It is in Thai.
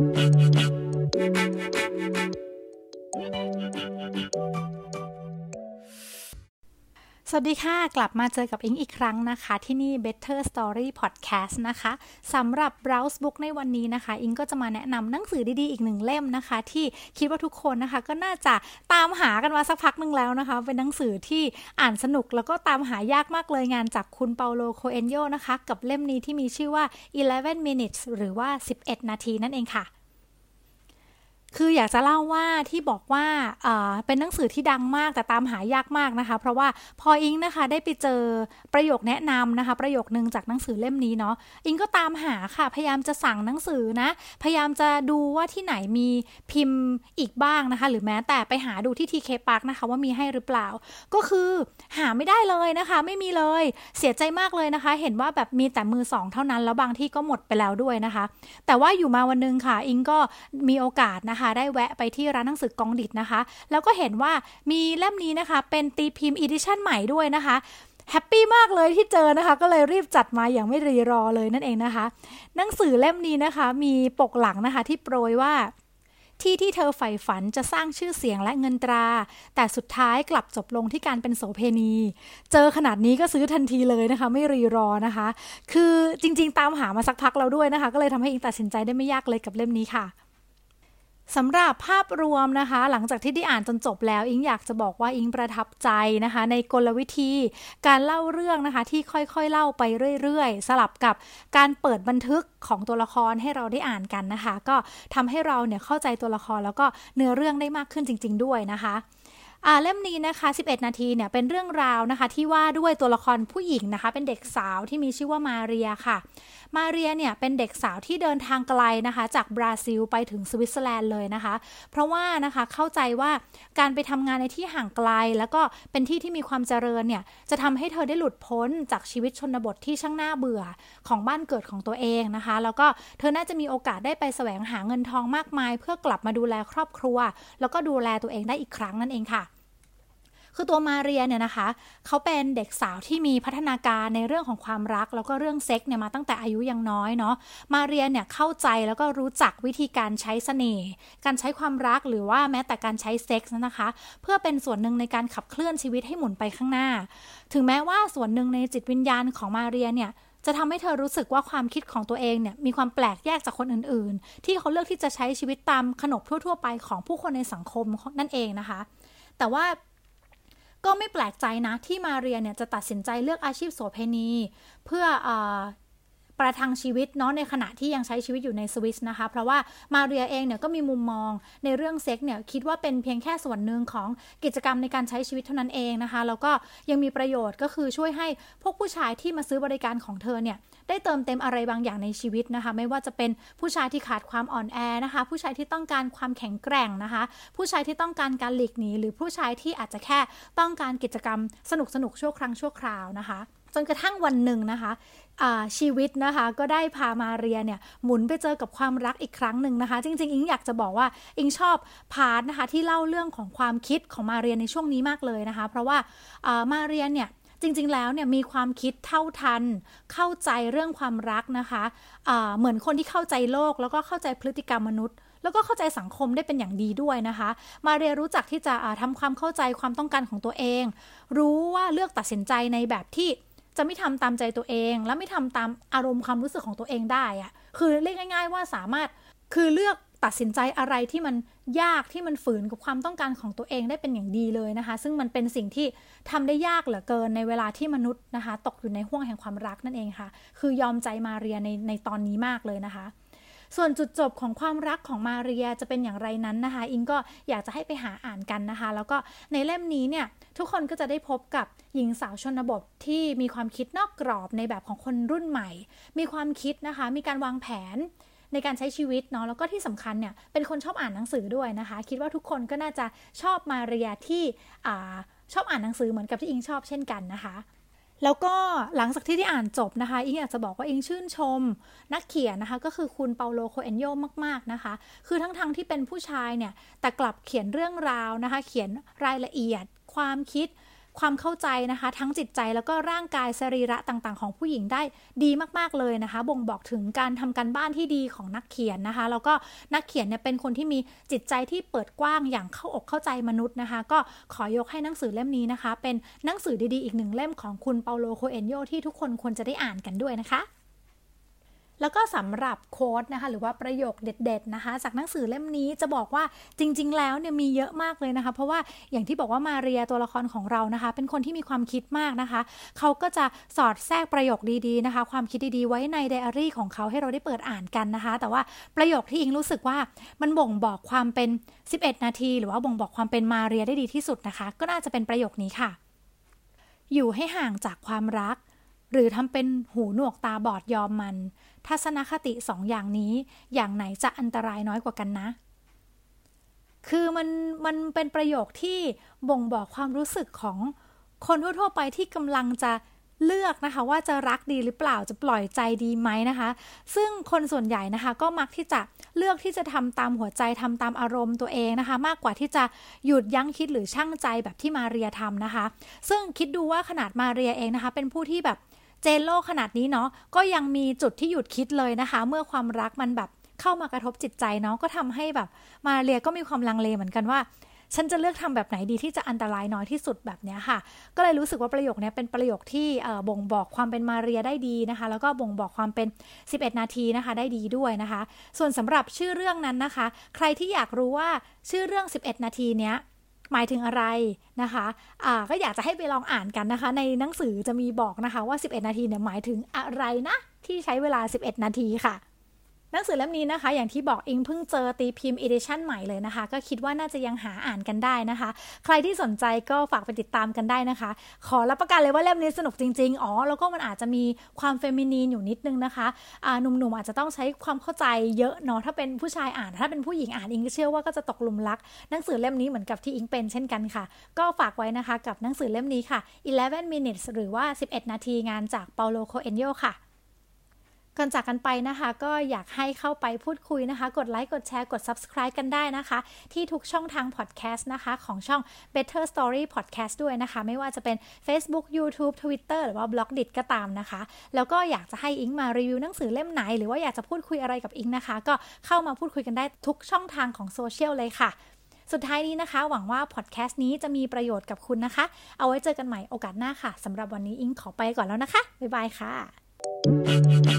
Thank you. สวัสดีค่ะ กลับมาเจอกับอิงอีกครั้งนะคะ ที่นี่ Better Story Podcast นะคะสำหรับ Browse Book ในวันนี้นะคะ อิงก็จะมาแนะนำหนังสือดีๆ อีกหนึ่งเล่มนะคะ ที่คิดว่าทุกคนนะคะ ก็น่าจะตามหากันมาสักพักหนึ่งแล้วนะคะ เป็นหนังสือที่อ่านสนุกแล้วก็ตามหายากมากเลยงานจากคุณเปาโลโคเอนโยนะคะ กับเล่มนี้ที่มีชื่อว่า 11 minutes หรือว่า 11 นาทีนั่นเองค่ะ คืออยากจะเล่าว่าที่บอกว่าเป็นหนังสือที่ดังมากแต่ตามหายากมากนะคะ เพราะว่าพออิงนะคะได้ไปเจอประโยคแนะนำนะคะ ประโยคนึงจากหนังสือเล่มนี้เนาะอิงก็ตามหาค่ะ พยายามจะสั่งหนังสือนะ พยายามจะดูว่าที่ไหนมีพิมพ์อีกบ้างนะคะ หรือแม้แต่ไปหาดูที่ทีเคปาร์กนะคะว่ามีให้หรือเปล่า ก็คือหาไม่ได้เลยนะคะ ไม่มีเลยเสียใจมากเลยนะคะ เห็นว่าแบบมีแต่มือสองเท่านั้นแล้วบางที่ก็หมดไปแล้วด้วยนะคะ แต่ว่าอยู่มาวันนึงค่ะ อิงก็มีโอกาสนะคะคะ ได้แวะไปที่ร้านหนังสือก็องดิดนะคะ แล้วก็เห็นว่ามีเล่มนี้นะคะ เป็นตีพิมพ์ edition ใหม่ด้วยนะคะแฮปปี้มากเลยที่เจอนะคะ ก็เลยรีบจัดมาอย่างไม่รีรอเลยนั่นเองนะคะ หนังสือเล่มนี้นะคะ มีปกหลังนะคะที่โปรยว่าที่ที่เธอใฝ่ฝันจะสร้างชื่อเสียงและเงินตรา แต่สุดท้ายกลับจบลงที่การเป็นโสเพณี เจอขนาดนี้ก็ซื้อทันทีเลยนะคะ ไม่รีรอนะคะ คือจริง ๆ ตามหามาสักพักเราด้วยนะคะ ก็เลยทำให้อิงตัดสินใจได้ไม่ยากเลยกับเล่มนี้ค่ะ สำหรับภาพรวมนะคะ หลังจากที่ได้อ่านจนจบแล้วอิงอยากจะบอกว่าอิงประทับใจนะคะ ในกลวิธีการเล่าเรื่องนะคะ ที่ค่อยๆเล่าไปเรื่อยๆ สลับกับการเปิดบันทึกของตัวละครให้เราได้อ่านกันนะคะ ก็ทำให้เราเนี่ยเข้าใจตัวละครแล้วก็เนื้อเรื่องได้มากขึ้นจริง ๆ ด้วยนะคะ อ่าเล่มนี้นะคะ 11 นาทีเนี่ยเป็นเรื่องราวนะคะ ที่ว่าด้วยตัวละครผู้หญิงนะคะ เป็นเด็กสาวที่มีชื่อว่ามาเรียค่ะ มาเรียเนี่ยเป็นเด็กสาวที่เดินทางไกลนะคะ จากบราซิลไปถึงสวิตเซอร์แลนด์เลยนะคะ เพราะว่านะคะเข้าใจว่าการไปทำงานในที่ห่างไกล แล้วก็เป็นที่ที่มีความเจริญเนี่ยจะทำให้เธอได้หลุดพ้นจากชีวิตชนบทที่ช่างน่าเบื่อของบ้านเกิดของตัวเองนะคะ แล้วก็เธอน่าจะมีโอกาสได้ไปแสวงหาเงินทองมากมาย เพื่อกลับมาดูแลครอบครัว แล้วก็ดูแลตัวเองได้อีกครั้งนั่นเองค่ะ คือตัวมาเรียเนี่ยนะคะ เขาเป็นเด็กสาวที่มีพัฒนาการในเรื่องของความรัก แล้วก็เรื่องเซ็กเนี่ยมาตั้งแต่อายุยังน้อยเนาะ มาเรียเนี่ยเข้าใจแล้วก็รู้จักวิธีการใช้เสน่ห์ การใช้ความรักหรือว่าแม้แต่การใช้เซ็กส์นะคะ เพื่อเป็นส่วนหนึ่งในการขับเคลื่อนชีวิตให้หมุนไปข้างหน้า ถึงแม้ว่าส่วนหนึ่งในจิตวิญญาณของมาเรียเนี่ยจะทำให้เธอรู้สึกว่าความคิดของตัวเองเนี่ยมีความแปลกแยกจากคนอื่น ๆ ที่เขาเลือกที่จะใช้ชีวิตตามขนบทั่ว ๆ ไปของผู้คนในสังคมนั่นเองนะคะ แต่ว่า ก็ไม่แปลกใจนะที่มาเรียเนี่ยจะตัดสินใจเลือกอาชีพโสเภณี เพื่ออ ประทังชีวิตเนาะในขณะที่ยังใช้ชีวิตอยู่ในสวิสนะคะ เพราะว่ามาเรียเองเนี่ยก็มีมุมมองในเรื่องเซ็กเนี่ยคิดว่าเป็นเพียงแค่ส่วนหนึ่งของกิจกรรมในการใช้ชีวิตเท่านั้นเองนะคะ แล้วก็ยังมีประโยชน์ก็คือช่วยให้พวกผู้ชายที่มาซื้อบริการของเธอเนี่ยได้เติมเต็มอะไรบางอย่างในชีวิตนะคะ ไม่ว่าจะเป็นผู้ชายที่ขาดความอ่อนแอนะคะ ผู้ชายที่ต้องการความแข็งแกร่งนะคะ ผู้ชายที่ต้องการการหลีกหนีหรือผู้ชายที่อาจจะแค่ต้องการกิจกรรมสนุกสนุกชั่วครั้งชั่วคราวนะคะ จนกระทั่งวันหนึ่งนะคะชีวิตนะคะก็ได้พามาเรียเนี่ยหมุนไปเจอกับความรักอีกครั้งหนึ่งนะคะ จริง ๆ อิงอยากจะบอกว่าอิงชอบพาร์ทนะคะที่เล่าเรื่องของความคิดของมาเรียในช่วงนี้มากเลยนะคะ เพราะว่ามาเรียเนี่ยจริง ๆ แล้วเนี่ยมีความคิดเท่าทัน เข้าใจเรื่องความรักนะคะะเหมือนคนที่เข้าใจโลก แล้วก็เข้าใจพฤติกรรมมนุษย์แล้วก็เข้าใจสังคมได้เป็นอย่างดีด้วยนะคะ มาเรียรู้จักที่จะทำความเข้าใจความต้องการของตัวเอง รู้ว่าเลือกตัดสินใจในแบบที่ จะไม่ทำตามใจตัวเอง และไม่ทำตามอารมณ์ความรู้สึกของตัวเองได้อะคือเรียกง่าย ๆ ว่าสามารถคือเลือกตัดสินใจอะไรที่มันยากที่มันฝืนกับความต้องการของตัวเองได้เป็นอย่างดีเลยนะคะ ซึ่งมันเป็นสิ่งที่ทำได้ยากเหลือเกินในเวลาที่มนุษย์นะคะ ตกอยู่ในห่วงแห่งความรักนั่นเองค่ะ คือยอมใจมาเรียในในตอนนี้มากเลยนะคะ ส่วนจุดจบของความรักของมาเรียจะเป็นอย่างไรนั้นนะคะ อิงก็อยากจะให้ไปหาอ่านกันนะคะ แล้วก็ในเล่มนี้เนี่ยทุกคนก็จะได้พบกับหญิงสาวชนบทที่มีความคิดนอกกรอบในแบบของคนรุ่นใหม่ มีความคิดนะคะ มีการวางแผนในการใช้ชีวิตเนาะแล้วก็ที่สำคัญเนี่ยเป็นคนชอบอ่านหนังสือด้วยนะคะ คิดว่าทุกคนก็น่าจะชอบมาเรียที่ชอบอ่านหนังสือเหมือนกับที่อิงชอบเช่นกันนะคะ แล้วก็หลังจากที่ได้อ่านจบนะคะ อิงอยากจะบอกว่าอิงชื่นชม นักเขียนนะคะ ก็คือคุณเปาโลโคเอนโยมาก ๆ นะคะ คือทั้งๆทที่เป็นผู้ชายเนี่ย แต่กลับเขียนเรื่องราวนะคะ เขียนรายละเอียด ความคิด ความเข้าใจนะคะ ทั้งจิตใจแล้วก็ร่างกายสรีระต่างๆ ของผู้หญิงได้ดีมากๆเลยนะคะ บ่งบอกถึงการทำการบ้านที่ดีของนักเขียนนะคะ แล้วก็นักเขียนเนี่ยเป็นคนที่มีจิตใจที่เปิดกว้างอย่างเข้าอกเข้าใจมนุษย์นะคะ ก็ขอยกให้หนังสือเล่มนี้นะคะ เป็นหนังสือดีๆ อีกหนึ่งเล่มของคุณเปาโลโคเอนโยที่ทุกคนควรจะได้อ่านกันด้วยนะคะ แล้วก็สำหรับโค้ดนะคะหรือว่าประโยคเด็ด ๆนะคะ จากหนังสือเล่มนี้จะบอกว่าจริง ๆ แล้วเนี่ยมีเยอะมากเลยนะคะ เพราะว่าอย่างที่บอกว่ามาเรียตัวละครของเรานะคะ เป็นคนที่มีความคิดมากนะคะ เขาก็จะสอดแทรกประโยคดีๆนะคะ ความคิดดีๆไว้ในไดอารี่ของเขาให้เราได้เปิดอ่านกันนะคะ แต่ว่าประโยคที่อิงรู้สึกว่ามันบ่งบอกความเป็น 11 นาที หรือว่าบ่งบอกความเป็นมาเรียได้ดีที่สุดนะคะ ก็น่าจะเป็นประโยคนี้ค่ะ อยู่ให้ห่างจากความรัก หรือทำเป็นหูหนวกตาบอดยอมมัน ทัศนคติสองอย่างนี้ อย่างไหนจะอันตรายน้อยกว่ากันนะ คือมันมันเป็นประโยคที่บ่งบอกความรู้สึกของคนทั่วๆไปที่กำลังจะเลือกนะคะว่าจะรักดีหรือเปล่าจะปล่อยใจดีไหมนะคะ ซึ่งคนส่วนใหญ่นะคะก็มักที่จะเลือกที่จะทำตามหัวใจทำตามอารมณ์ตัวเองนะคะ มากกว่าที่จะหยุดยั้งคิดหรือช่างใจแบบที่มาเรียทำนะคะ ซึ่งคิดดูว่าขนาดมาเรียเองนะคะ เป็นผู้ที่แบบ เจนโลกขนาดนี้เนาะก็ยังมีจุดที่หยุดคิดเลยนะคะ เมื่อความรักมันแบบเข้ามากระทบจิตใจเนาะก็ทำให้แบบมาเรียก็มีความลังเลเหมือนกันว่าฉันจะเลือกทำแบบไหนดีที่จะอันตรายน้อยที่สุดแบบนี้ค่ะ ก็เลยรู้สึกว่าประโยคนี้เป็นประโยคที่บ่งบอกความเป็นมาเรียได้ดีนะคะ แล้วก็บ่งบอกความเป็น 11 นาทีนะคะ ได้ดีด้วยนะคะ ส่วนสำหรับชื่อเรื่องนั้นนะคะ ใครที่อยากรู้ว่าชื่อเรื่อง 11 นาทีเนี้ย หมายถึงอะไรนะคะะก็อยากจะให้ไปลองอ่านกันนะคะ ในหนังสือจะมีบอกนะคะว่า 11 นาทีเนี่ยหมายถึงอะไรนะที่ใช้เวลา 11 นาทีค่ะ หนังสือเล่มนี้นะคะ อย่างที่บอกอิงเพิ่งเจอตีพิมพ์ edition ใหม่เลยนะคะ ก็คิดว่าน่าจะยังหาอ่านกันได้นะคะ ใครที่สนใจก็ฝากไปติดตามกันได้นะคะ ขอรับประกันเลยว่าเล่มนี้สนุกจริง ๆ อ๋อ แล้วก็มันอาจจะมีความ feminine อยู่นิดนึงนะคะะหนุ่มๆอาจจะต้องใช้ความเข้าใจเยอะเนาะถ้าเป็นผู้ชายอ่าน ถ้าเป็นผู้หญิงอ่านอิงเชื่อว่าก็จะตกหลุมรัก หนังสือเล่มนี้เหมือนกับที่อิงเป็นเช่นกันค่ะ ก็ฝากไว้นะคะกับหนังสือเล่มนี้ค่ะ11 minutes หรือว่า 11 นาทีงานจากเปาโลโคเอลโยค่ะ ก่อนจากกันไปนะคะ ก็อยากให้เข้าไปพูดคุยนะคะ กดไลค์กดแชร์กด subscribe กันได้นะคะ ที่ทุกช่องทางพอดแคสต์นะคะ ของช่อง Better Story Podcast ด้วยนะคะ ไม่ว่าจะเป็น Facebook YouTube Twitter หรือว่า b ล็อกดิก็ตามนะคะ แล้วก็อยากจะให้อิงมารีวิวหนังสือเล่มไหน หรือว่าอยากจะพูดคุยอะไรกับอิงนะคะ ก็เข้ามาพูดคุยกันได้ทุกช่องทางของโซเชียลเลยค่ะสุดท้ายนี้นะคะ หวังว่าพอดแคสต์นี้จะมีประโยชน์กับคุณนะคะ เอาไว้เจอกันใหม่โอกาสหน้าค่ะสำหรับวันนี้อิงขอไปก่อนแล้วนะคะ บ๊ายบายค่ะ